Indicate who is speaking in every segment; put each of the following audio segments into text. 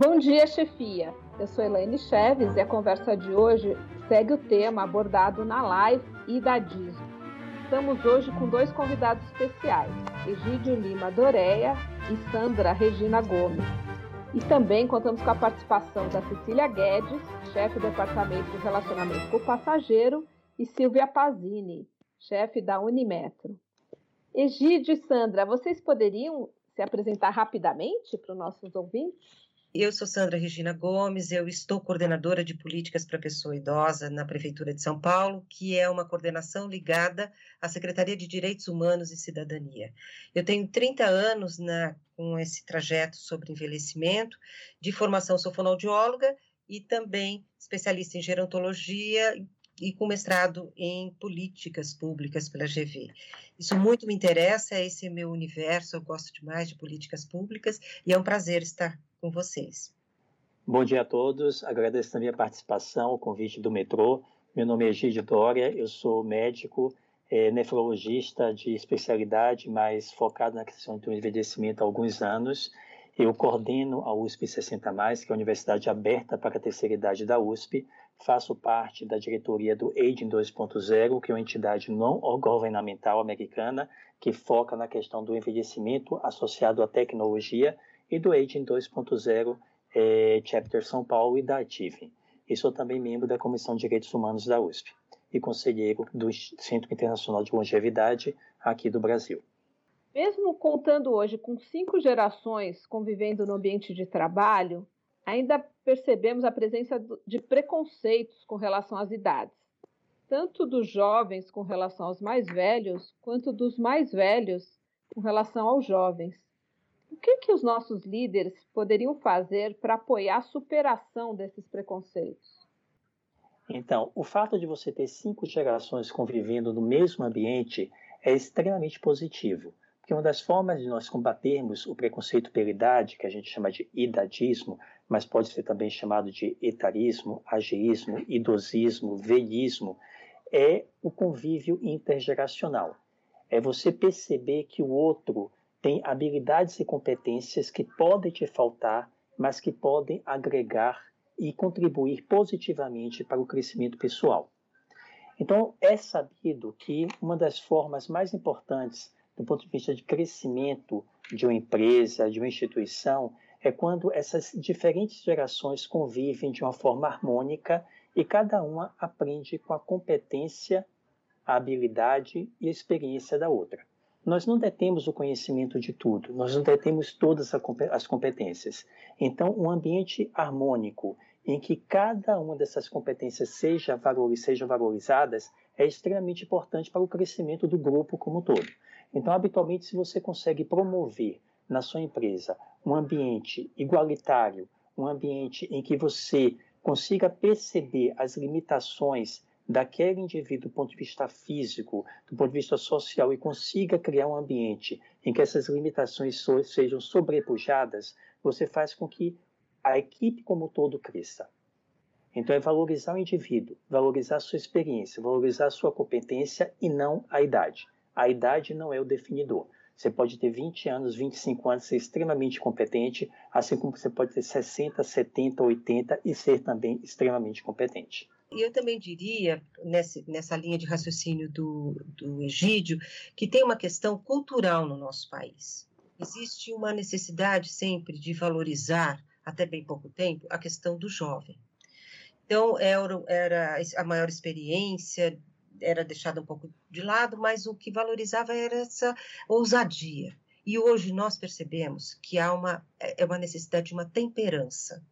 Speaker 1: Bom dia, chefia. Eu sou Elaine Cheves e a conversa de hoje segue o tema abordado na live Idadismo. Estamos hoje com dois convidados especiais, Egídio Lima Doreia e Sandra Regina Gomes. E também contamos com a participação da Cecília Guedes, chefe do Departamento de Relacionamento com o Passageiro, e Silvia Pazini, chefe da Unimetro. Egídio e Sandra, vocês poderiam se apresentar rapidamente para os nossos ouvintes?
Speaker 2: Eu sou Sandra Regina Gomes, eu estou coordenadora de políticas para pessoa idosa na Prefeitura de São Paulo, que é uma coordenação ligada à Secretaria de Direitos Humanos e Cidadania. Eu tenho 30 anos na, com esse trajeto sobre envelhecimento, de formação sou fonoaudióloga e também especialista em gerontologia e com mestrado em políticas públicas pela GV. Isso muito me interessa, esse é meu universo, eu gosto demais de políticas públicas e é um prazer estar com vocês.
Speaker 3: Bom dia a todos, agradeço também a participação, o convite do metrô. Meu nome é Gide Dória, eu sou médico, é, nefrologista de especialidade, mas focado na questão do envelhecimento há alguns anos. Eu coordeno a USP 60, que é a Universidade Aberta para a Terceira Idade da USP. Faço parte da diretoria do Aging 2.0, que é uma entidade não governamental americana que foca na questão do envelhecimento associado à tecnologia e do Aging 2.0 é, Chapter São Paulo e da Ative. E sou também membro da Comissão de Direitos Humanos da USP e conselheiro do Centro Internacional de Longevidade aqui do Brasil.
Speaker 1: Mesmo contando hoje com cinco gerações convivendo no ambiente de trabalho, ainda percebemos a presença de preconceitos com relação às idades, tanto dos jovens com relação aos mais velhos, quanto dos mais velhos com relação aos jovens. O que, que os nossos líderes poderiam fazer para apoiar a superação desses preconceitos?
Speaker 3: Então, o fato de você ter cinco gerações convivendo no mesmo ambiente é extremamente positivo, porque uma das formas de nós combatermos o preconceito pela idade, que a gente chama de idadismo, mas pode ser também chamado de etarismo, ageísmo, idosismo, velhismo, é o convívio intergeracional. É você perceber que o outro tem habilidades e competências que podem te faltar, mas que podem agregar e contribuir positivamente para o crescimento pessoal. Então, é sabido que uma das formas mais importantes do ponto de vista de crescimento de uma empresa, de uma instituição, é quando essas diferentes gerações convivem de uma forma harmônica e cada uma aprende com a competência, a habilidade e a experiência da outra. Nós não detemos o conhecimento de tudo, nós não detemos todas as competências. Então, um ambiente harmônico em que cada uma dessas competências seja valor, sejam valorizadas é extremamente importante para o crescimento do grupo como um todo. Então, habitualmente, se você consegue promover na sua empresa um ambiente igualitário, um ambiente em que você consiga perceber as limitações daquele indivíduo do ponto de vista físico, do ponto de vista social, e consiga criar um ambiente em que essas limitações so sejam sobrepujadas, você faz com que a equipe como um todo cresça. Então, é valorizar o indivíduo, valorizar a sua experiência, valorizar a sua competência e não a idade. A idade não é o definidor. Você pode ter 20 anos, 25 anos, ser extremamente competente, assim como você pode ter 60, 70, 80 e ser também extremamente competente.
Speaker 2: E eu também diria, nessa, nessa linha de raciocínio do, do Egídio, que tem uma questão cultural no nosso país. Existe uma necessidade sempre de valorizar, até bem pouco tempo, a questão do jovem. Então, era, era a maior experiência, era deixada um pouco de lado, mas o que valorizava era essa ousadia. E hoje nós percebemos que há uma, é uma necessidade de uma temperança.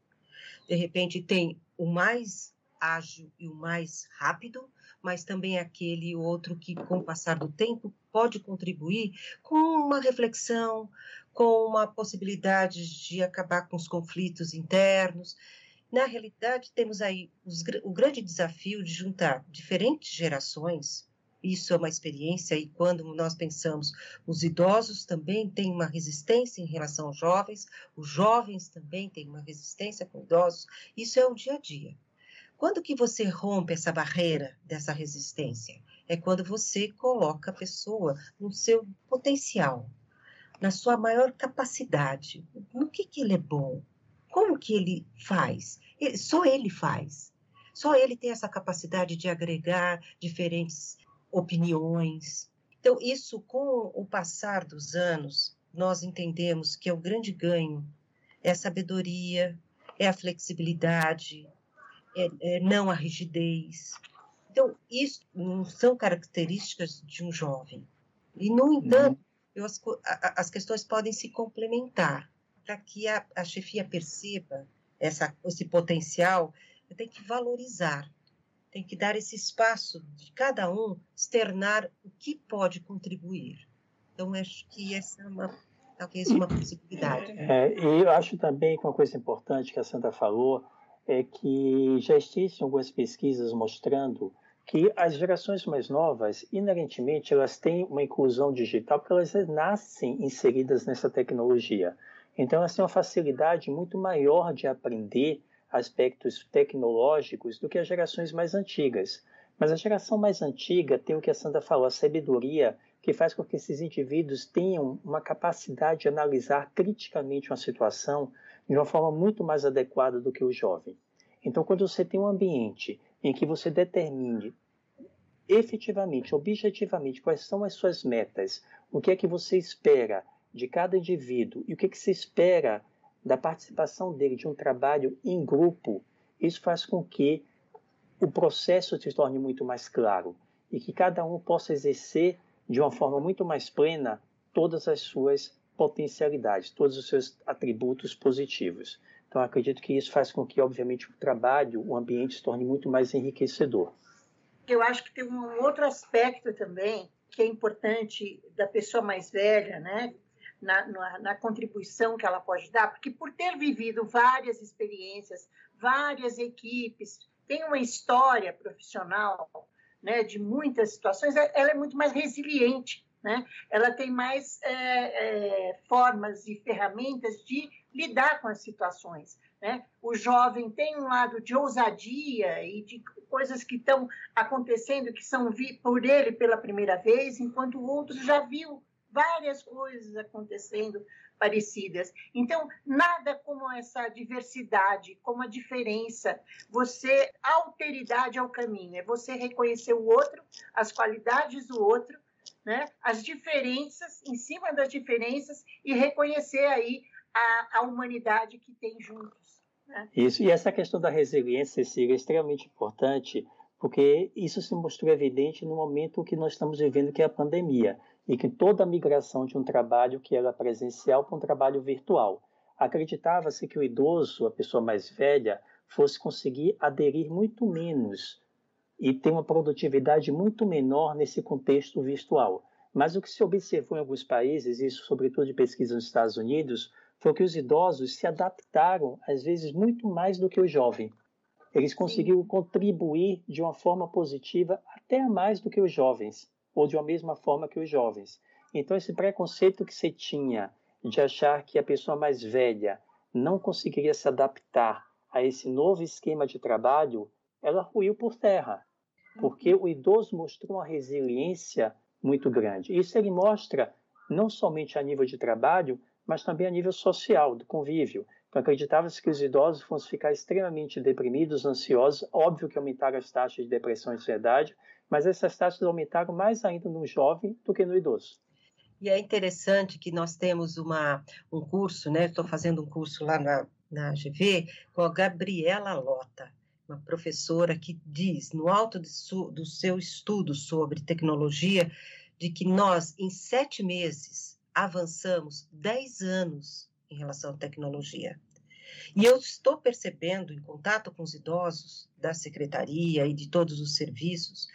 Speaker 2: De repente, tem o mais ágil e o mais rápido, mas também aquele outro que, com o passar do tempo, pode contribuir com uma reflexão, com uma possibilidade de acabar com os conflitos internos. Na realidade, temos aí os, o grande desafio de juntar diferentes gerações. Isso é uma experiência, e quando nós pensamos, os idosos também têm uma resistência em relação aos jovens, os jovens também têm uma resistência com idosos, isso é o dia a dia. Quando que você rompe essa barreira dessa resistência? É quando você coloca a pessoa no seu potencial, na sua maior capacidade. No que, que ele é bom? como que ele faz? Ele, só ele faz. Só ele tem essa capacidade de agregar diferentes opiniões. Então, isso, com o passar dos anos, nós entendemos que é o grande ganho é a sabedoria, é a flexibilidade, é, é não a rigidez. Então, isso não são características de um jovem. E, no entanto, eu, as, as questões podem se complementar para que a, a chefia perceba essa, esse potencial, tem que valorizar, tem que dar esse espaço de cada um externar o que pode contribuir. Então, acho que essa é uma, talvez uma possibilidade.
Speaker 3: É, e eu acho também que uma coisa importante que a Sandra falou é que já existem algumas pesquisas mostrando que as gerações mais novas, inerentemente, elas têm uma inclusão digital porque elas nascem inseridas nessa tecnologia. Então, elas têm uma facilidade muito maior de aprender aspectos tecnológicos do que as gerações mais antigas. Mas a geração mais antiga tem o que a Sandra falou, a sabedoria que faz com que esses indivíduos tenham uma capacidade de analisar criticamente uma situação de uma forma muito mais adequada do que o jovem. Então, quando você tem um ambiente em que você determine efetivamente, objetivamente, quais são as suas metas, o que é que você espera de cada indivíduo e o que, que se espera da participação dele de um trabalho em grupo, isso faz com que o processo se torne muito mais claro e que cada um possa exercer de uma forma muito mais plena todas as suas potencialidades, todos os seus atributos positivos. Então, acredito que isso faz com que, obviamente, o trabalho, o ambiente se torne muito mais enriquecedor.
Speaker 4: Eu acho que tem um outro aspecto também que é importante da pessoa mais velha, né? na, na, na, contribuição que ela pode dar, porque por ter vivido várias experiências, várias equipes, tem uma história profissional né, de muitas situações, ela é muito mais resiliente, né? ela tem mais é, é, formas e ferramentas de lidar com as situações. Né? O jovem tem um lado de ousadia e de coisas que estão acontecendo que são por ele pela primeira vez, enquanto o outro já viu várias coisas acontecendo parecidas. Então, nada como essa diversidade, como a diferença. Você, alteridade ao caminho, é você reconhecer o outro, as qualidades do outro, né? as diferenças, em cima das diferenças, e reconhecer aí a, a humanidade que tem juntos. Né?
Speaker 3: Isso, e essa questão da resiliência, Cecília, é extremamente importante, porque isso se mostrou evidente no momento que nós estamos vivendo, que é a pandemia e que toda a migração de um trabalho que era presencial para um trabalho virtual. Acreditava-se que o idoso, a pessoa mais velha, fosse conseguir aderir muito menos e ter uma produtividade muito menor nesse contexto virtual. Mas o que se observou em alguns países, isso sobretudo de pesquisa nos Estados Unidos, foi que os idosos se adaptaram, às vezes, muito mais do que o jovem. Eles conseguiram Sim. contribuir de uma forma positiva até mais do que os jovens ou de uma mesma forma que os jovens. Então, esse preconceito que você tinha de achar que a pessoa mais velha não conseguiria se adaptar a esse novo esquema de trabalho, ela ruiu por terra, porque o idoso mostrou uma resiliência muito grande. Isso ele mostra não somente a nível de trabalho, mas também a nível social, do convívio. Então, acreditava-se que os idosos fossem ficar extremamente deprimidos, ansiosos. Óbvio que aumentaram as taxas de depressão e ansiedade, mas essas taxas aumentaram mais ainda no jovem do que no idoso.
Speaker 2: E é interessante que nós temos uma, um curso, né? Estou fazendo um curso lá na, na GV com a Gabriela Lota, uma professora que diz, no alto su, do seu estudo sobre tecnologia, de que nós, em sete meses, avançamos dez anos em relação à tecnologia. E eu estou percebendo, em contato com os idosos da secretaria e de todos os serviços,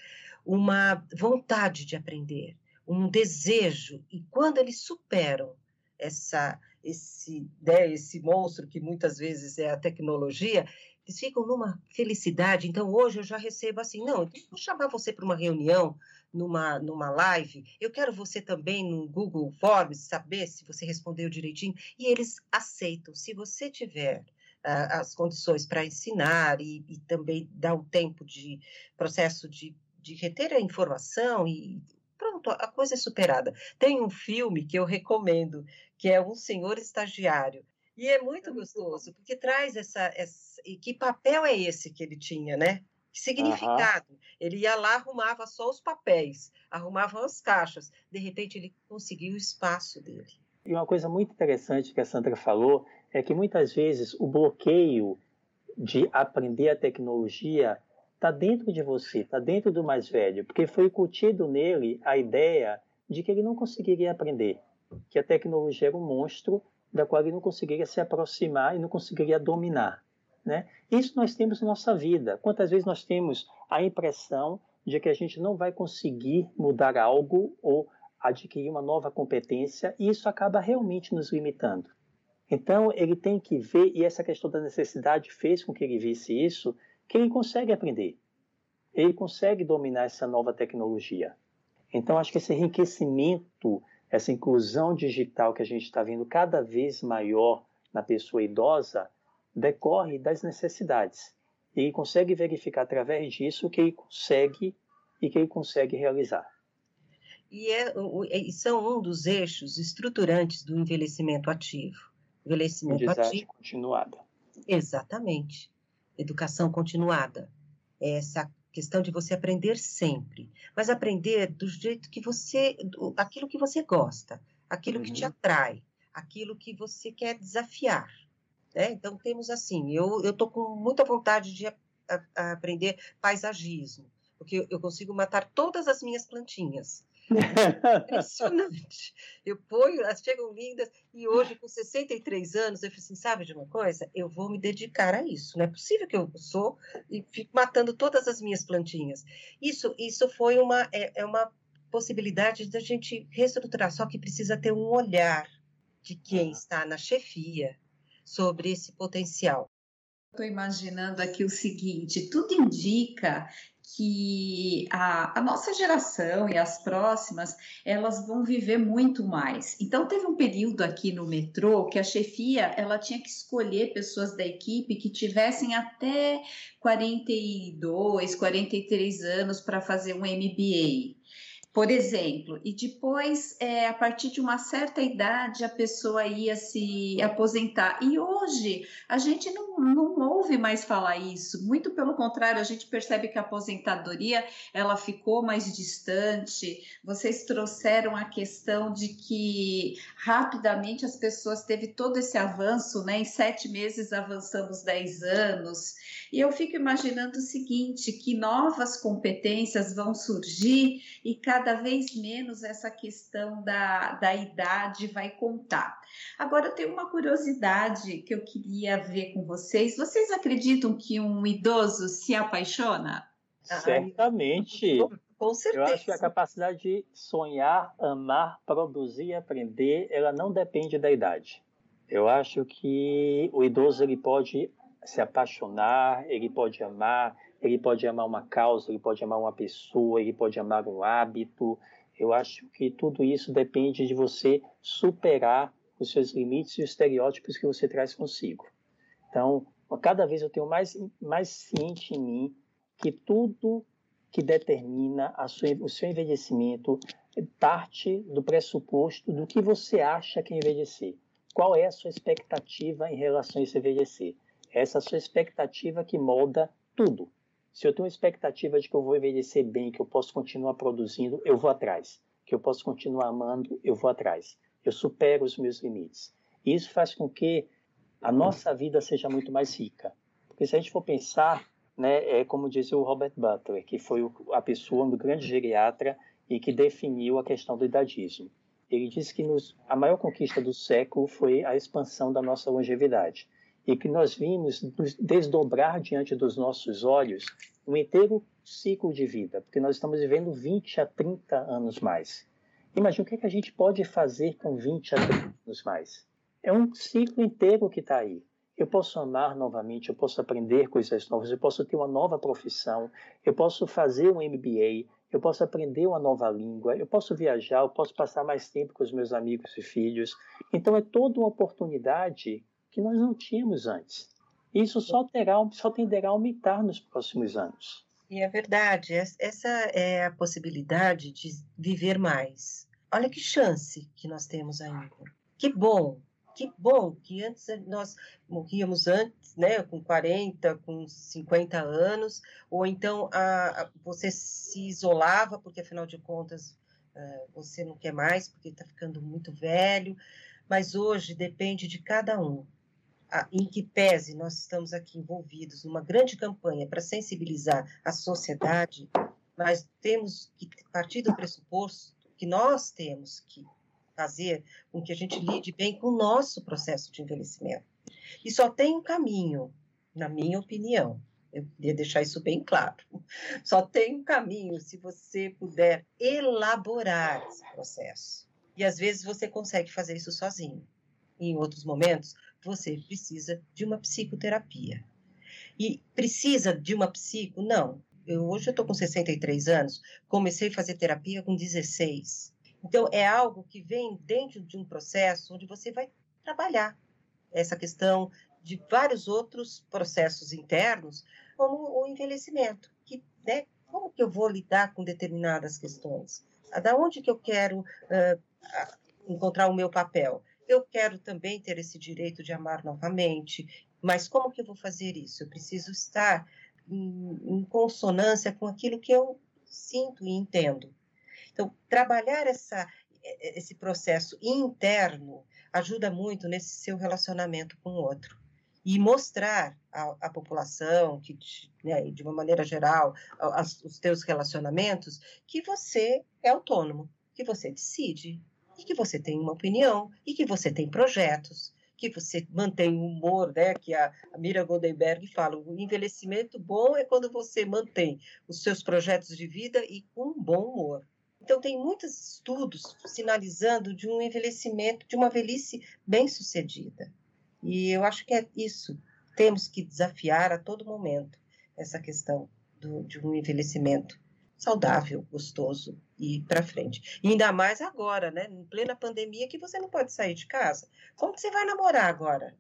Speaker 2: uma vontade de aprender, um desejo. E quando eles superam essa, esse, né, esse monstro que muitas vezes é a tecnologia, eles ficam numa felicidade. Então, hoje eu já recebo assim: não, vou chamar você para uma reunião, numa, numa live, eu quero você também no Google Forms, saber se você respondeu direitinho. E eles aceitam. Se você tiver uh, as condições para ensinar e, e também dar o tempo de processo de de reter a informação e pronto, a coisa é superada. Tem um filme que eu recomendo, que é Um Senhor Estagiário. E é muito gostoso, porque traz essa, essa. E que papel é esse que ele tinha, né? Que significado? Uhum. Ele ia lá, arrumava só os papéis, arrumava as caixas. De repente, ele conseguiu o espaço dele.
Speaker 3: E uma coisa muito interessante que a Sandra falou é que muitas vezes o bloqueio de aprender a tecnologia está dentro de você, está dentro do mais velho, porque foi incutido nele a ideia de que ele não conseguiria aprender, que a tecnologia era um monstro da qual ele não conseguiria se aproximar e não conseguiria dominar. Né? Isso nós temos na nossa vida. Quantas vezes nós temos a impressão de que a gente não vai conseguir mudar algo ou adquirir uma nova competência e isso acaba realmente nos limitando. Então, ele tem que ver, e essa questão da necessidade fez com que ele visse isso, que ele consegue aprender. Ele consegue dominar essa nova tecnologia. Então, acho que esse enriquecimento, essa inclusão digital que a gente está vendo cada vez maior na pessoa idosa, decorre das necessidades. E ele consegue verificar através disso o que ele consegue e que ele consegue realizar.
Speaker 2: E, é, e são um dos eixos estruturantes do envelhecimento ativo. Envelhecimento ativo.
Speaker 3: continuada.
Speaker 2: Exatamente. Educação continuada. Essa questão de você aprender sempre, mas aprender do jeito que você, aquilo que você gosta, aquilo uhum. que te uhum. atrai, aquilo que você quer desafiar. Né? Então, temos assim, eu estou com muita vontade de a, a aprender paisagismo, porque eu consigo matar todas as minhas plantinhas. Impressionante. Eu ponho, elas chegam lindas, e hoje, com 63 anos, eu falei assim: sabe de uma coisa? Eu vou me dedicar a isso. Não é possível que eu sou e fico matando todas as minhas plantinhas. Isso, isso foi uma, é, é uma possibilidade da gente reestruturar, só que precisa ter um olhar de quem está na chefia, sobre esse potencial.
Speaker 5: Estou imaginando aqui o seguinte: tudo indica que a, a, nossa geração e as próximas elas vão viver muito mais. Então teve um período aqui no metrô que a chefia ela tinha que escolher pessoas da equipe que tivessem até 42, 43 anos para fazer um MBA por exemplo, e depois, é, a partir de uma certa idade, a pessoa ia se aposentar. E hoje a gente não, não ouve mais falar isso, muito pelo contrário, a gente percebe que a aposentadoria ela ficou mais distante. Vocês trouxeram a questão de que rapidamente as pessoas teve todo esse avanço, né? Em sete meses avançamos dez anos. E eu fico imaginando o seguinte: que novas competências vão surgir e cada vez menos essa questão da, da idade vai contar. Agora, eu tenho uma curiosidade que eu queria ver com vocês. Vocês acreditam que um idoso se apaixona?
Speaker 3: Certamente. Com certeza. Eu acho que a capacidade de sonhar, amar, produzir aprender, ela não depende da idade. Eu acho que o idoso ele pode se apaixonar, ele pode amar, ele pode amar uma causa, ele pode amar uma pessoa, ele pode amar um hábito. Eu acho que tudo isso depende de você superar os seus limites e os estereótipos que você traz consigo. Então, cada vez eu tenho mais, mais ciente em mim que tudo que determina sua, o seu envelhecimento parte do pressuposto do que você acha que é envelhecer. Qual é a sua expectativa em relação a esse envelhecer? essa sua expectativa que molda tudo. Se eu tenho expectativa de que eu vou envelhecer bem, que eu posso continuar produzindo, eu vou atrás. Que eu posso continuar amando, eu vou atrás. Eu supero os meus limites. E isso faz com que a nossa vida seja muito mais rica. Porque se a gente for pensar, né, é como dizia o Robert Butler, que foi a pessoa, um grande geriatra e que definiu a questão do idadismo. Ele disse que nos, a maior conquista do século foi a expansão da nossa longevidade e que nós vimos desdobrar diante dos nossos olhos um inteiro ciclo de vida, porque nós estamos vivendo 20 a 30 anos mais. Imagina o que, é que a gente pode fazer com 20 a 30 anos mais. É um ciclo inteiro que está aí. Eu posso amar novamente, eu posso aprender coisas novas, eu posso ter uma nova profissão, eu posso fazer um MBA, eu posso aprender uma nova língua, eu posso viajar, eu posso passar mais tempo com os meus amigos e filhos. Então é toda uma oportunidade que nós não tínhamos antes. Isso só, terá, só tenderá a aumentar nos próximos anos.
Speaker 2: E é verdade, essa é a possibilidade de viver mais. Olha que chance que nós temos ainda. Que bom que bom que antes nós morríamos antes, né, com 40, com 50 anos, ou então a, a, você se isolava, porque afinal de contas uh, você não quer mais, porque está ficando muito velho, mas hoje depende de cada um. Em que pese nós estamos aqui envolvidos numa grande campanha para sensibilizar a sociedade, mas temos que partir do pressuposto que nós temos que fazer com que a gente lide bem com o nosso processo de envelhecimento. E só tem um caminho, na minha opinião. Eu queria deixar isso bem claro. Só tem um caminho se você puder elaborar esse processo. E às vezes você consegue fazer isso sozinho. E em outros momentos, você precisa de uma psicoterapia. E precisa de uma psico? Não. Eu, hoje eu estou com 63 anos, comecei a fazer terapia com 16. Então, é algo que vem dentro de um processo onde você vai trabalhar essa questão de vários outros processos internos, como o envelhecimento, que, né, como que eu vou lidar com determinadas questões? Da onde que eu quero uh, encontrar o meu papel? Eu quero também ter esse direito de amar novamente, mas como que eu vou fazer isso? Eu preciso estar em, em consonância com aquilo que eu sinto e entendo. Então, trabalhar essa, esse processo interno ajuda muito nesse seu relacionamento com o outro. E mostrar à, à população, que, né, de uma maneira geral, as, os teus relacionamentos, que você é autônomo, que você decide, e que você tem uma opinião, e que você tem projetos, que você mantém o humor, né? Que a, a Mira Goldenberg fala, o envelhecimento bom é quando você mantém os seus projetos de vida e com um bom humor. Então, tem muitos estudos sinalizando de um envelhecimento, de uma velhice bem-sucedida. E eu acho que é isso. Temos que desafiar a todo momento essa questão do, de um envelhecimento saudável, gostoso e para frente. E ainda mais agora, né? Em plena pandemia, que você não pode sair de casa. Como que você vai namorar agora,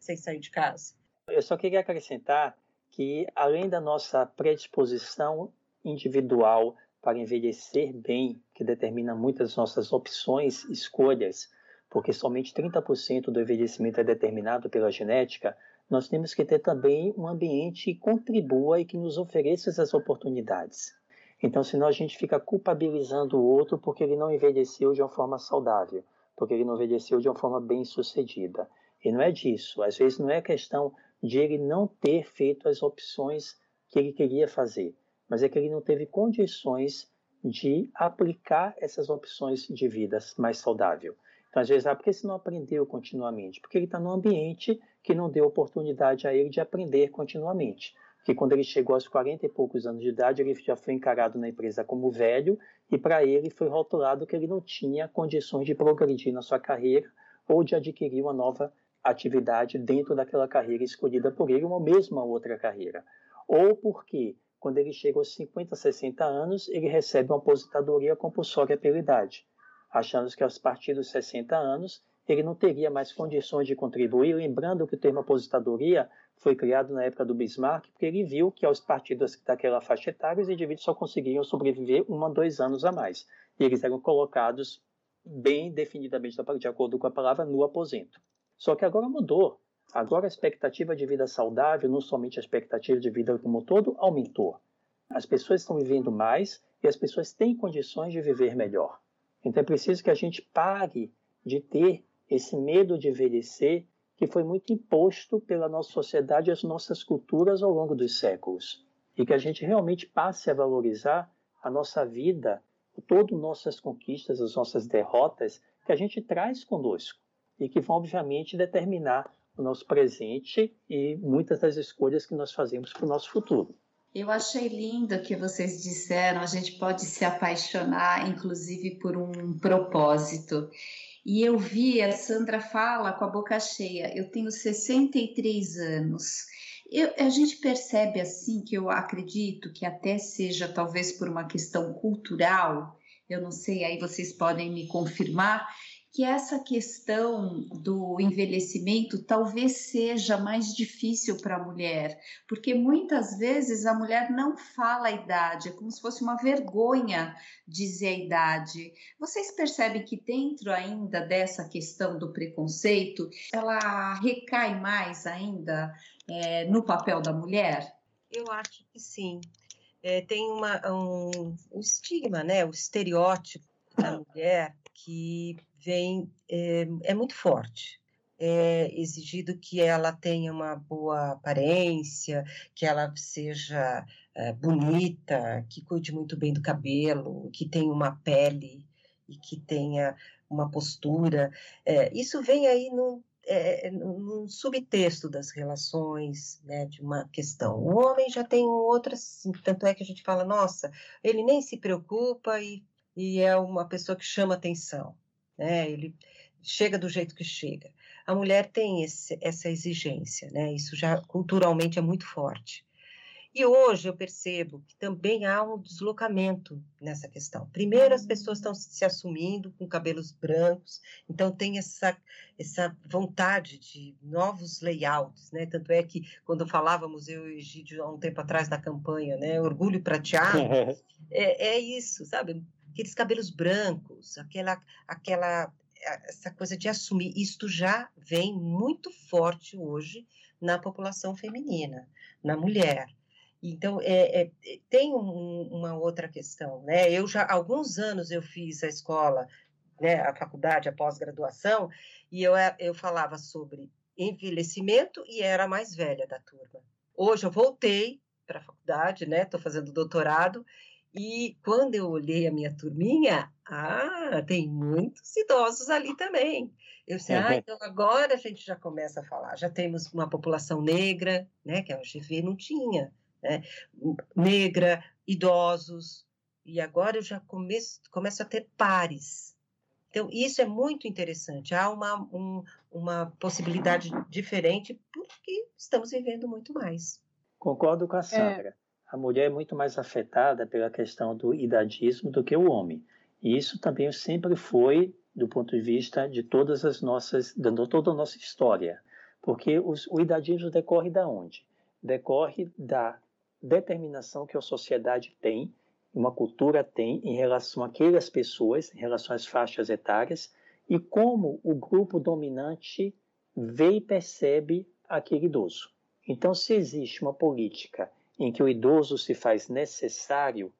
Speaker 2: sem sair de casa?
Speaker 3: Eu só queria acrescentar que, além da nossa predisposição individual para envelhecer bem, que determina muitas nossas opções, escolhas, porque somente 30% do envelhecimento é determinado pela genética, nós temos que ter também um ambiente que contribua e que nos ofereça essas oportunidades. Então, senão a gente fica culpabilizando o outro porque ele não envelheceu de uma forma saudável, porque ele não envelheceu de uma forma bem sucedida. E não é disso. Às vezes não é questão de ele não ter feito as opções que ele queria fazer mas é que ele não teve condições de aplicar essas opções de vida mais saudável. Então, às vezes, ah, por que você não aprendeu continuamente? Porque ele está num ambiente que não deu oportunidade a ele de aprender continuamente. Porque quando ele chegou aos 40 e poucos anos de idade, ele já foi encarado na empresa como velho e para ele foi rotulado que ele não tinha condições de progredir na sua carreira ou de adquirir uma nova atividade dentro daquela carreira escolhida por ele, ou mesmo uma outra carreira. Ou porque quando ele chega aos 50, 60 anos, ele recebe uma aposentadoria compulsória pela idade, achando que aos partir dos 60 anos ele não teria mais condições de contribuir, lembrando que o termo aposentadoria foi criado na época do Bismarck, porque ele viu que aos partidos daquela faixa etária os indivíduos só conseguiam sobreviver um a dois anos a mais, e eles eram colocados bem definidamente, de acordo com a palavra, no aposento. Só que agora mudou. Agora a expectativa de vida saudável, não somente a expectativa de vida como um todo, aumentou. As pessoas estão vivendo mais e as pessoas têm condições de viver melhor. Então é preciso que a gente pare de ter esse medo de envelhecer que foi muito imposto pela nossa sociedade e as nossas culturas ao longo dos séculos. E que a gente realmente passe a valorizar a nossa vida, todas nossas conquistas, as nossas derrotas que a gente traz conosco e que vão, obviamente, determinar o nosso presente e muitas das escolhas que nós fazemos para o nosso futuro.
Speaker 5: Eu achei lindo o que vocês disseram. A gente pode se apaixonar, inclusive, por um propósito. E eu vi, a Sandra fala com a boca cheia. Eu tenho 63 anos. Eu, a gente percebe assim que eu acredito que até seja talvez por uma questão cultural, eu não sei, aí vocês podem me confirmar, que essa questão do envelhecimento talvez seja mais difícil para a mulher, porque muitas vezes a mulher não fala a idade, é como se fosse uma vergonha dizer a idade. Vocês percebem que dentro ainda dessa questão do preconceito, ela recai mais ainda é, no papel da mulher?
Speaker 2: Eu acho que sim. É, tem uma, um, um estigma, né? o estereótipo da mulher que vem é, é muito forte. É exigido que ela tenha uma boa aparência, que ela seja é, bonita, que cuide muito bem do cabelo, que tenha uma pele e que tenha uma postura. É, isso vem aí num, é, num subtexto das relações, né, de uma questão. O homem já tem outra, assim, tanto é que a gente fala, nossa, ele nem se preocupa e, e é uma pessoa que chama atenção né? Ele chega do jeito que chega. A mulher tem esse, essa exigência, né? Isso já culturalmente é muito forte. E hoje eu percebo que também há um deslocamento nessa questão. Primeiro, as pessoas estão se assumindo com cabelos brancos, então tem essa, essa vontade de novos layouts, né? Tanto é que quando falávamos, eu e Egídio, há um tempo atrás na campanha, né? Orgulho prateado, é, é isso, sabe? Aqueles cabelos brancos, aquela, aquela essa coisa de assumir. Isto já vem muito forte hoje na população feminina, na mulher. Então, é, é, tem um, uma outra questão, né? Eu já, alguns anos eu fiz a escola, né, a faculdade, a pós-graduação, e eu, eu falava sobre envelhecimento e era a mais velha da turma. Hoje eu voltei para a faculdade, né? Estou fazendo doutorado e quando eu olhei a minha turminha, ah, tem muitos idosos ali também. Eu disse, ah, então agora a gente já começa a falar. Já temos uma população negra, né, que a UGV não tinha, né? Negra, idosos, e agora eu já começo, começo a ter pares. Então, isso é muito interessante. Há uma, um, uma possibilidade diferente porque estamos vivendo muito mais.
Speaker 3: Concordo com a é. Sandra. É a mulher é muito mais afetada pela questão do idadismo do que o homem. E isso também sempre foi do ponto de vista de todas as nossas, de toda a nossa história. Porque os, o idadismo decorre da onde? Decorre da determinação que a sociedade tem, uma cultura tem em relação àquelas pessoas, em relação às faixas etárias, e como o grupo dominante vê e percebe aquele idoso. Então, se existe uma política em que o idoso se faz necessário,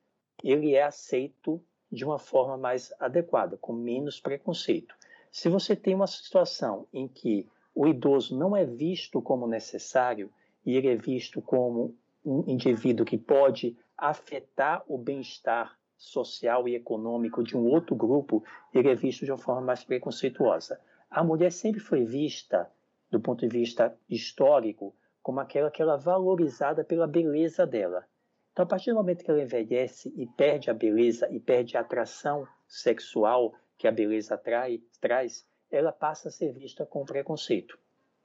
Speaker 3: ele é aceito de uma forma mais adequada, com menos preconceito. Se você tem uma situação em que o idoso não é visto como necessário e ele é visto como um indivíduo que pode afetar o bem-estar social e econômico de um outro grupo, ele é visto de uma forma mais preconceituosa. A mulher sempre foi vista, do ponto de vista histórico, como aquela que ela é valorizada pela beleza dela. Então, a partir do momento que ela envelhece e perde a beleza e perde a atração sexual que a beleza trai, traz, ela passa a ser vista com preconceito.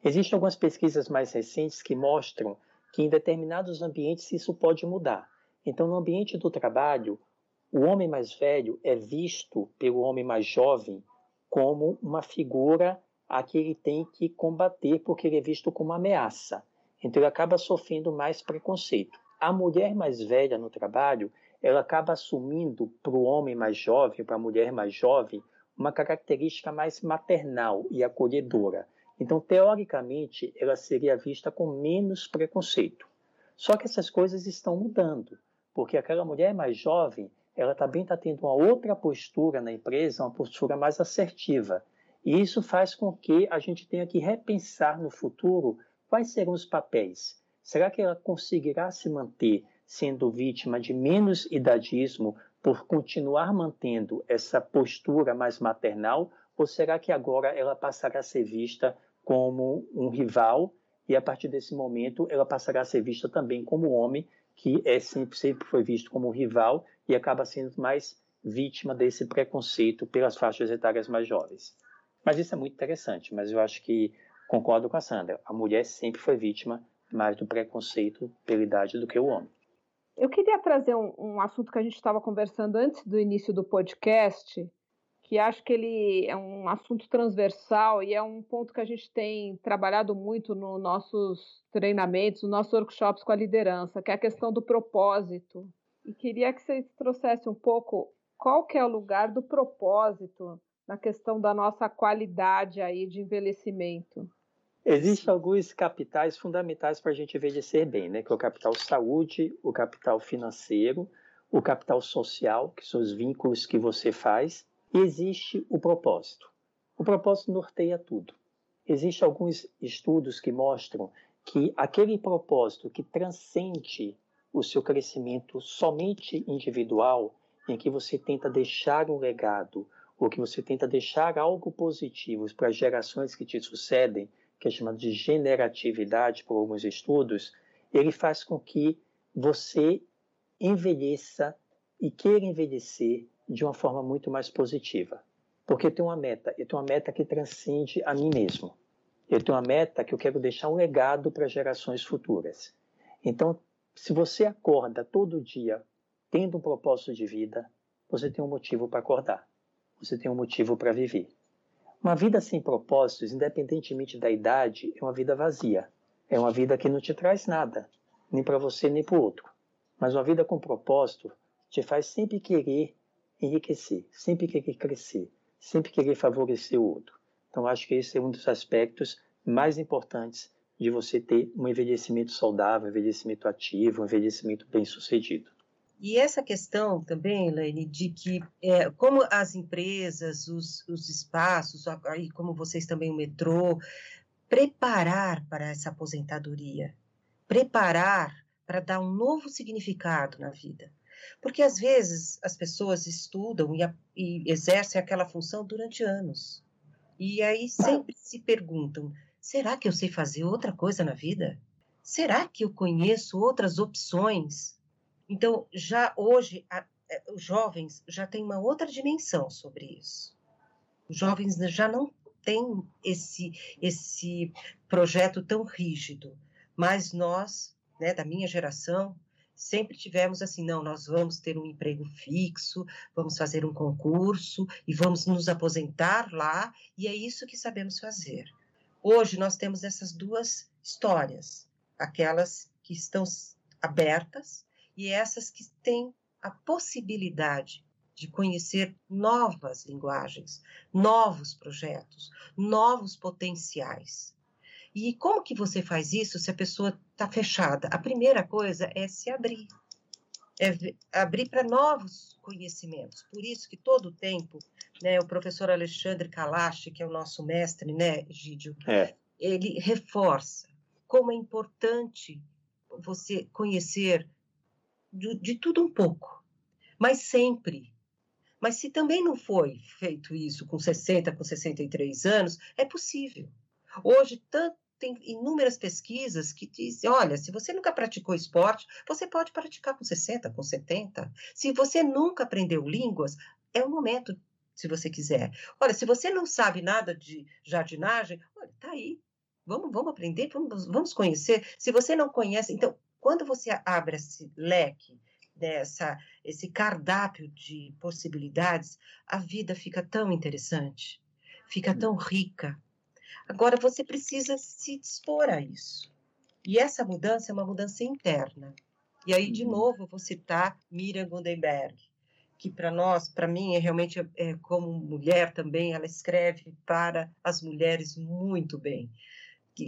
Speaker 3: Existem algumas pesquisas mais recentes que mostram que em determinados ambientes isso pode mudar. Então, no ambiente do trabalho, o homem mais velho é visto pelo homem mais jovem como uma figura a que ele tem que combater porque ele é visto como uma ameaça. Então ele acaba sofrendo mais preconceito. A mulher mais velha no trabalho, ela acaba assumindo para o homem mais jovem, para a mulher mais jovem, uma característica mais maternal e acolhedora. Então, teoricamente, ela seria vista com menos preconceito. Só que essas coisas estão mudando, porque aquela mulher mais jovem, ela também está tendo uma outra postura na empresa, uma postura mais assertiva. E isso faz com que a gente tenha que repensar no futuro Quais serão os papéis? Será que ela conseguirá se manter sendo vítima de menos idadismo por continuar mantendo essa postura mais maternal? Ou será que agora ela passará a ser vista como um rival e a partir desse momento ela passará a ser vista também como homem que é sempre, sempre foi visto como rival e acaba sendo mais vítima desse preconceito pelas faixas etárias mais jovens. Mas isso é muito interessante, mas eu acho que Concordo com a Sandra. A mulher sempre foi vítima mais do preconceito pela idade do que o homem.
Speaker 1: Eu queria trazer um, um assunto que a gente estava conversando antes do início do podcast, que acho que ele é um assunto transversal e é um ponto que a gente tem trabalhado muito nos nossos treinamentos, nos nossos workshops com a liderança, que é a questão do propósito. E queria que vocês trouxessem um pouco qual que é o lugar do propósito na questão da nossa qualidade aí de envelhecimento.
Speaker 3: Existem alguns capitais fundamentais para a gente envelhecer bem, né? Que é o capital saúde, o capital financeiro, o capital social, que são os vínculos que você faz, e existe o propósito. O propósito norteia tudo. Existem alguns estudos que mostram que aquele propósito que transcende o seu crescimento somente individual, em que você tenta deixar um legado, ou que você tenta deixar algo positivo para as gerações que te sucedem, que é chamado de generatividade por alguns estudos, ele faz com que você envelheça e queira envelhecer de uma forma muito mais positiva. Porque eu tenho uma meta, eu tenho uma meta que transcende a mim mesmo. Eu tenho uma meta que eu quero deixar um legado para gerações futuras. Então, se você acorda todo dia tendo um propósito de vida, você tem um motivo para acordar. Você tem um motivo para viver. Uma vida sem propósitos, independentemente da idade, é uma vida vazia. É uma vida que não te traz nada, nem para você nem para o outro. Mas uma vida com propósito te faz sempre querer enriquecer, sempre querer crescer, sempre querer favorecer o outro. Então, acho que esse é um dos aspectos mais importantes de você ter um envelhecimento saudável, um envelhecimento ativo, um envelhecimento bem-sucedido.
Speaker 2: E essa questão também, Elaine, de que é, como as empresas, os, os espaços, aí como vocês também o metrô, preparar para essa aposentadoria, preparar para dar um novo significado na vida. Porque às vezes as pessoas estudam e, e exercem aquela função durante anos. E aí sempre se perguntam: será que eu sei fazer outra coisa na vida? Será que eu conheço outras opções? Então, já hoje, a, é, os jovens já têm uma outra dimensão sobre isso. Os jovens já não têm esse, esse projeto tão rígido, mas nós, né, da minha geração, sempre tivemos assim, não, nós vamos ter um emprego fixo, vamos fazer um concurso e vamos nos aposentar lá, e é isso que sabemos fazer. Hoje nós temos essas duas histórias, aquelas que estão abertas e essas que têm a possibilidade de conhecer novas linguagens, novos projetos, novos potenciais. E como que você faz isso se a pessoa está fechada? A primeira coisa é se abrir. É abrir para novos conhecimentos. Por isso que todo o tempo, né, o professor Alexandre Kalash, que é o nosso mestre, né, Gídio, é. ele reforça como é importante você conhecer de, de tudo um pouco, mas sempre. Mas se também não foi feito isso com 60, com 63 anos, é possível. Hoje, tanto, tem inúmeras pesquisas que dizem: olha, se você nunca praticou esporte, você pode praticar com 60, com 70. Se você nunca aprendeu línguas, é o momento, se você quiser. Olha, se você não sabe nada de jardinagem, olha, tá aí. Vamos, vamos aprender, vamos, vamos conhecer. Se você não conhece, então, quando você abre esse leque, dessa, esse cardápio de possibilidades, a vida fica tão interessante, fica tão rica Agora, você precisa se dispor a isso. E essa mudança é uma mudança interna. E aí, de uhum. novo, eu vou citar Miriam Gundenberg, que para nós, para mim, é realmente, é, como mulher também, ela escreve para as mulheres muito bem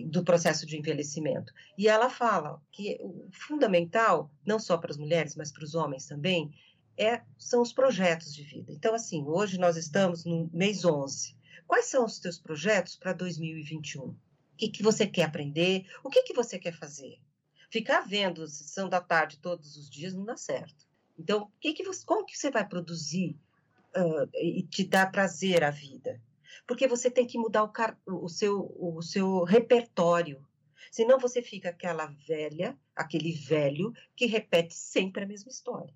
Speaker 2: do processo de envelhecimento. E ela fala que o fundamental, não só para as mulheres, mas para os homens também, é, são os projetos de vida. Então, assim, hoje nós estamos no mês 11. Quais são os teus projetos para 2021? O que, que você quer aprender? O que, que você quer fazer? Ficar vendo sessão da tarde todos os dias não dá certo. Então, que que você, como que você vai produzir uh, e te dar prazer à vida? Porque você tem que mudar o, car o, seu, o seu repertório. Senão você fica aquela velha, aquele velho que repete sempre a mesma história.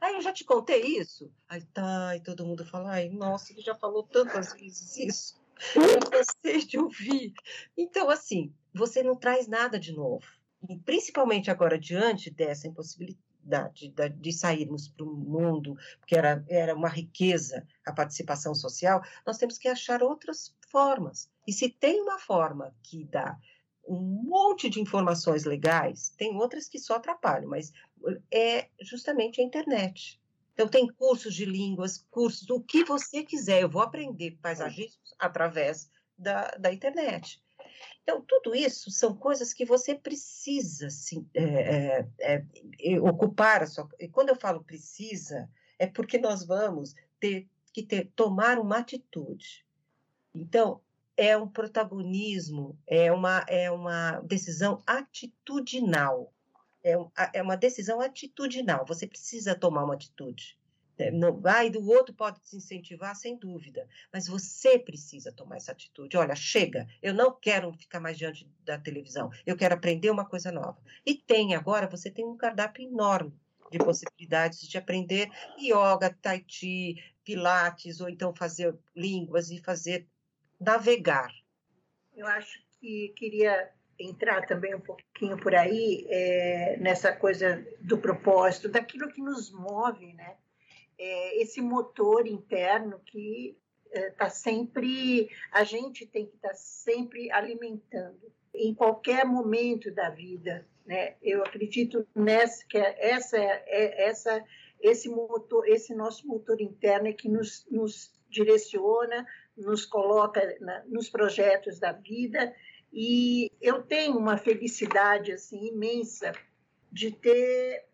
Speaker 2: Ah, eu já te contei isso? Aí tá, e todo mundo fala, ai, nossa, ele já falou tantas vezes isso. Eu cansei de ouvir. Então, assim, você não traz nada de novo. E principalmente agora, diante dessa impossibilidade, de, de sairmos para o mundo, porque era, era uma riqueza a participação social, nós temos que achar outras formas. E se tem uma forma que dá um monte de informações legais, tem outras que só atrapalham, mas é justamente a internet. Então, tem cursos de línguas, cursos, o que você quiser. Eu vou aprender paisagismo através da, da internet. Então, tudo isso são coisas que você precisa é, é, é, ocupar a sua. E quando eu falo precisa, é porque nós vamos ter que ter, tomar uma atitude. Então, é um protagonismo, é uma, é uma decisão atitudinal. É, é uma decisão atitudinal. Você precisa tomar uma atitude. É, não, vai do outro pode te incentivar, sem dúvida, mas você precisa tomar essa atitude. Olha, chega, eu não quero ficar mais diante da televisão, eu quero aprender uma coisa nova. E tem agora, você tem um cardápio enorme de possibilidades de aprender yoga, tai chi, pilates, ou então fazer línguas e fazer navegar.
Speaker 4: Eu acho que queria entrar também um pouquinho por aí é, nessa coisa do propósito, daquilo que nos move, né? É, esse motor interno que está é, sempre, a gente tem que estar tá sempre alimentando em qualquer momento da vida, né? Eu acredito nessa que é, essa é essa esse motor, esse nosso motor interno é que nos, nos direciona, nos coloca na, nos projetos da vida e eu tenho uma felicidade assim imensa de ter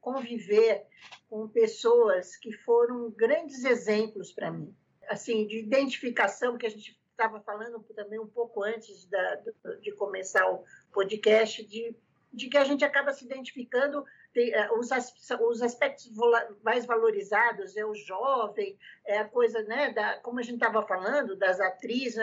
Speaker 4: conviver com pessoas que foram grandes exemplos para mim, assim, de identificação que a gente estava falando também um pouco antes da, de começar o podcast, de, de que a gente acaba se identificando é, os, os aspectos mais valorizados é o jovem, é a coisa, né, da, como a gente estava falando, das atrizes,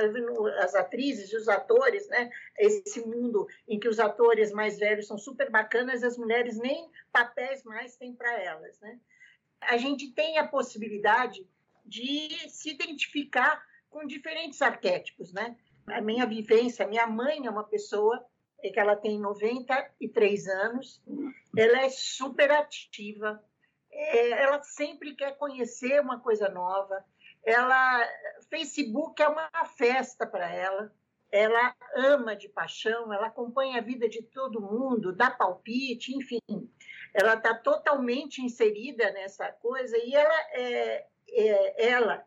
Speaker 4: as atrizes e os atores, né, esse mundo em que os atores mais velhos são super bacanas, as mulheres nem papéis mais têm para elas, né? A gente tem a possibilidade de se identificar com diferentes arquétipos, né? A minha vivência, minha mãe é uma pessoa é que ela tem 93 anos, ela é super ativa, é, ela sempre quer conhecer uma coisa nova, ela Facebook é uma festa para ela, ela ama de paixão, ela acompanha a vida de todo mundo, dá palpite, enfim, ela está totalmente inserida nessa coisa e ela é, é ela,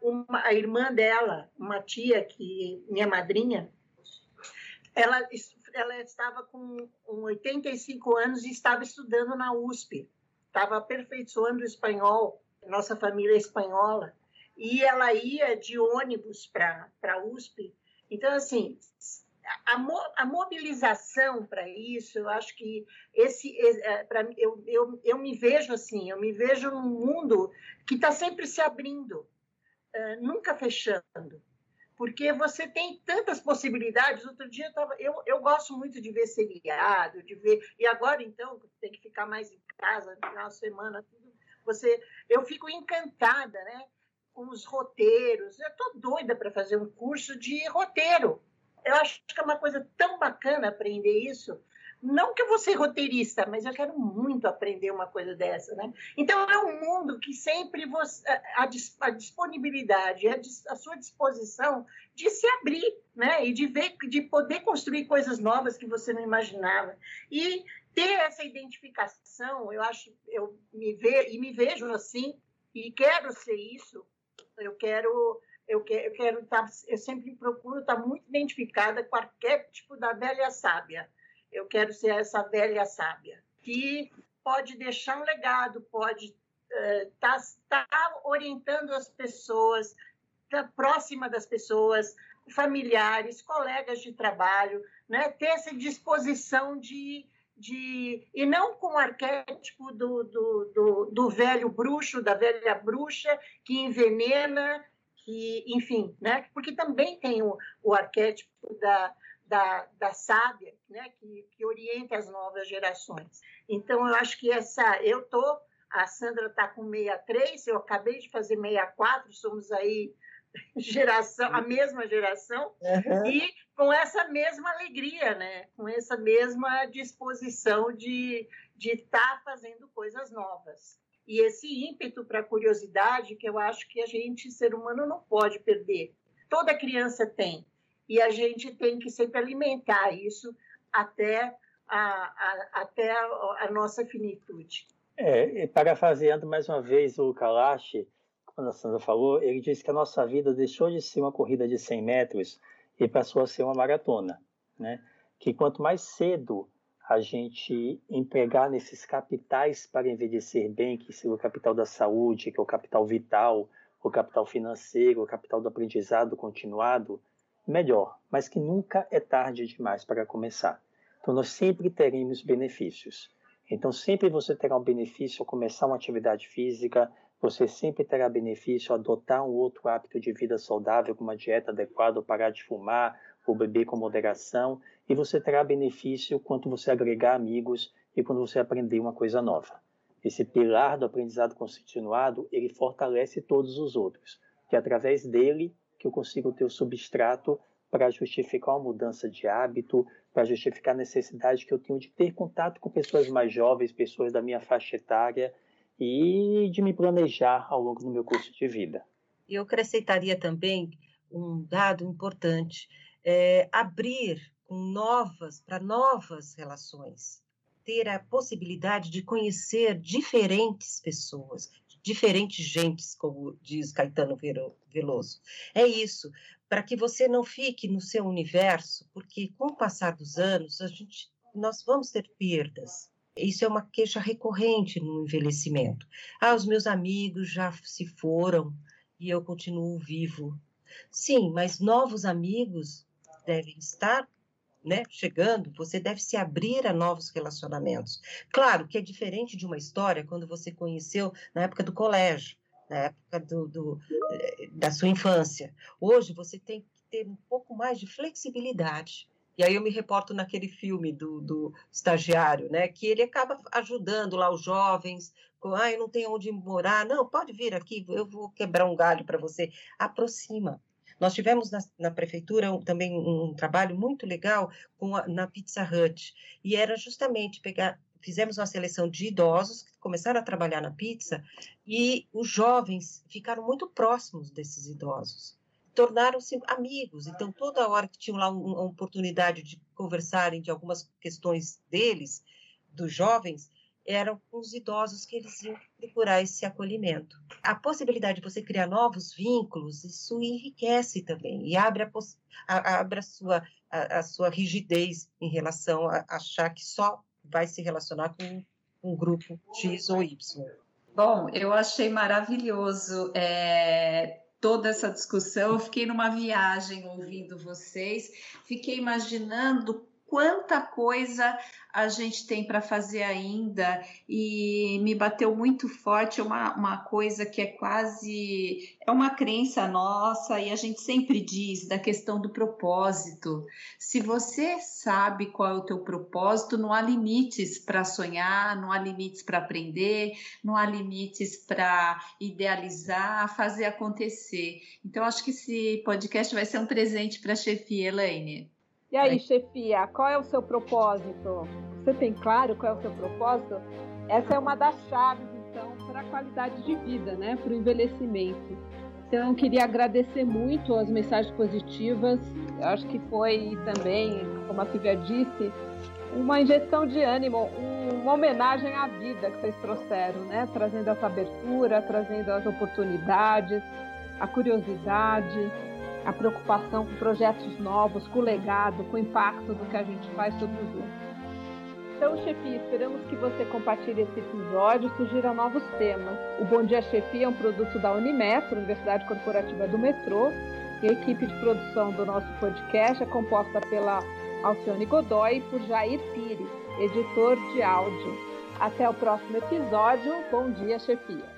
Speaker 4: uma, a irmã dela, uma tia que minha madrinha, ela ela estava com 85 anos e estava estudando na USP, estava aperfeiçoando o espanhol, nossa família é espanhola, e ela ia de ônibus para a USP. Então, assim, a, mo, a mobilização para isso, eu acho que esse, é, pra, eu, eu, eu me vejo assim, eu me vejo num mundo que está sempre se abrindo, uh, nunca fechando porque você tem tantas possibilidades. Outro dia eu, tava, eu, eu gosto muito de ver seriado, de ver. E agora, então, tem que ficar mais em casa, no final de semana, tudo. Você, eu fico encantada, né? Com os roteiros. Eu estou doida para fazer um curso de roteiro. Eu acho que é uma coisa tão bacana aprender isso. Não que eu vou ser roteirista, mas eu quero muito aprender uma coisa dessa, né? Então, é um mundo que sempre você, a, a disponibilidade, a, a, sua disposição de se abrir, né? E de ver, de poder construir coisas novas que você não imaginava. E ter essa identificação, eu acho, eu me vejo, e me vejo assim, e quero ser isso, eu quero eu quero, eu quero estar, eu sempre procuro estar muito identificada com o arquétipo da velha sábia, eu quero ser essa velha sábia que pode deixar um legado, pode estar uh, tá, tá orientando as pessoas, tá próxima das pessoas, familiares, colegas de trabalho, né? ter essa disposição de, de e não com o arquétipo do, do, do, do velho bruxo, da velha bruxa que envenena, que, enfim, né? porque também tem o, o arquétipo da, da, da sábia, né, que, que orienta as novas gerações. Então, eu acho que essa. Eu tô, a Sandra está com 63, eu acabei de fazer 64, somos aí geração, a mesma geração, uhum. e com essa mesma alegria, né? com essa mesma disposição de estar tá fazendo coisas novas. E esse ímpeto para a curiosidade, que eu acho que a gente, ser humano, não pode perder. Toda criança tem. E a gente tem que sempre alimentar isso até a, a até a, a nossa finitude.
Speaker 3: É, parafaseando mais uma vez o Kalash, quando a Sandra falou, ele disse que a nossa vida deixou de ser uma corrida de 100 metros e passou a ser uma maratona, né? Que quanto mais cedo a gente empregar nesses capitais para envelhecer bem, que seja o capital da saúde, que é o capital vital, o capital financeiro, o capital do aprendizado continuado, melhor, mas que nunca é tarde demais para começar. Então, nós sempre teremos benefícios. Então, sempre você terá um benefício ao começar uma atividade física, você sempre terá benefício ao adotar um outro hábito de vida saudável, como uma dieta adequada, ou parar de fumar, ou beber com moderação, e você terá benefício quando você agregar amigos e quando você aprender uma coisa nova. Esse pilar do aprendizado continuado, ele fortalece todos os outros, que através dele que eu consigo ter o substrato para justificar uma mudança de hábito, para justificar a necessidade que eu tenho de ter contato com pessoas mais jovens, pessoas da minha faixa etária e de me planejar ao longo do meu curso de vida.
Speaker 2: Eu acrescentaria também um dado importante, é, abrir novas para novas relações, ter a possibilidade de conhecer diferentes pessoas, diferentes gentes, como diz Caetano Veloso. É isso, para que você não fique no seu universo, porque com o passar dos anos, a gente, nós vamos ter perdas. Isso é uma queixa recorrente no envelhecimento. Ah, os meus amigos já se foram e eu continuo vivo. Sim, mas novos amigos devem estar né, chegando, você deve se abrir a novos relacionamentos. Claro que é diferente de uma história quando você conheceu na época do colégio, na época do, do, eh, da sua infância. Hoje você tem que ter um pouco mais de flexibilidade. E aí eu me reporto naquele filme do, do estagiário, né, que ele acaba ajudando lá os jovens, com, ah, eu não tenho onde morar, não, pode vir aqui, eu vou quebrar um galho para você. Aproxima, nós tivemos na, na prefeitura um, também um, trabalho muito legal com a, na Pizza Hut, e era justamente pegar fizemos uma seleção de idosos que começaram a trabalhar na pizza e os jovens ficaram muito próximos desses idosos, tornaram-se amigos. Então, toda hora que tinham lá uma oportunidade de conversarem de algumas questões deles, dos jovens, eram os idosos que eles iam procurar esse acolhimento. A possibilidade de você criar novos vínculos, isso enriquece também e abre a, a, abre a, sua, a, a sua rigidez em relação a achar que só vai se relacionar com um grupo X ou Y.
Speaker 5: Bom, eu achei maravilhoso é, toda essa discussão. Eu fiquei numa viagem ouvindo vocês, fiquei imaginando quanta coisa a gente tem para fazer ainda e me bateu muito forte uma, uma coisa que é quase é uma crença nossa e a gente sempre diz da questão do propósito. Se você sabe qual é o teu propósito, não há limites para sonhar, não há limites para aprender, não há limites para idealizar, fazer acontecer. Então acho que esse podcast vai ser um presente para a chefia Elaine.
Speaker 1: E aí, chefia, qual é o seu propósito? Você tem claro qual é o seu propósito? Essa é uma das chaves, então, para a qualidade de vida, né? Para o envelhecimento. Então, eu queria agradecer muito as mensagens positivas. Eu acho que foi também, como a Silvia disse, uma injeção de ânimo, uma homenagem à vida que vocês trouxeram, né? Trazendo essa abertura, trazendo as oportunidades, a curiosidade a preocupação com projetos novos, com o legado, com o impacto do que a gente faz sobre os outros. Então, Chefia, esperamos que você compartilhe esse episódio e sugira novos temas. O Bom Dia Chefia é um produto da Unimetro, Universidade Corporativa do Metrô, e a equipe de produção do nosso podcast é composta pela Alcione Godoy e por Jair Pires, editor de áudio. Até o próximo episódio. Bom dia, Chefia.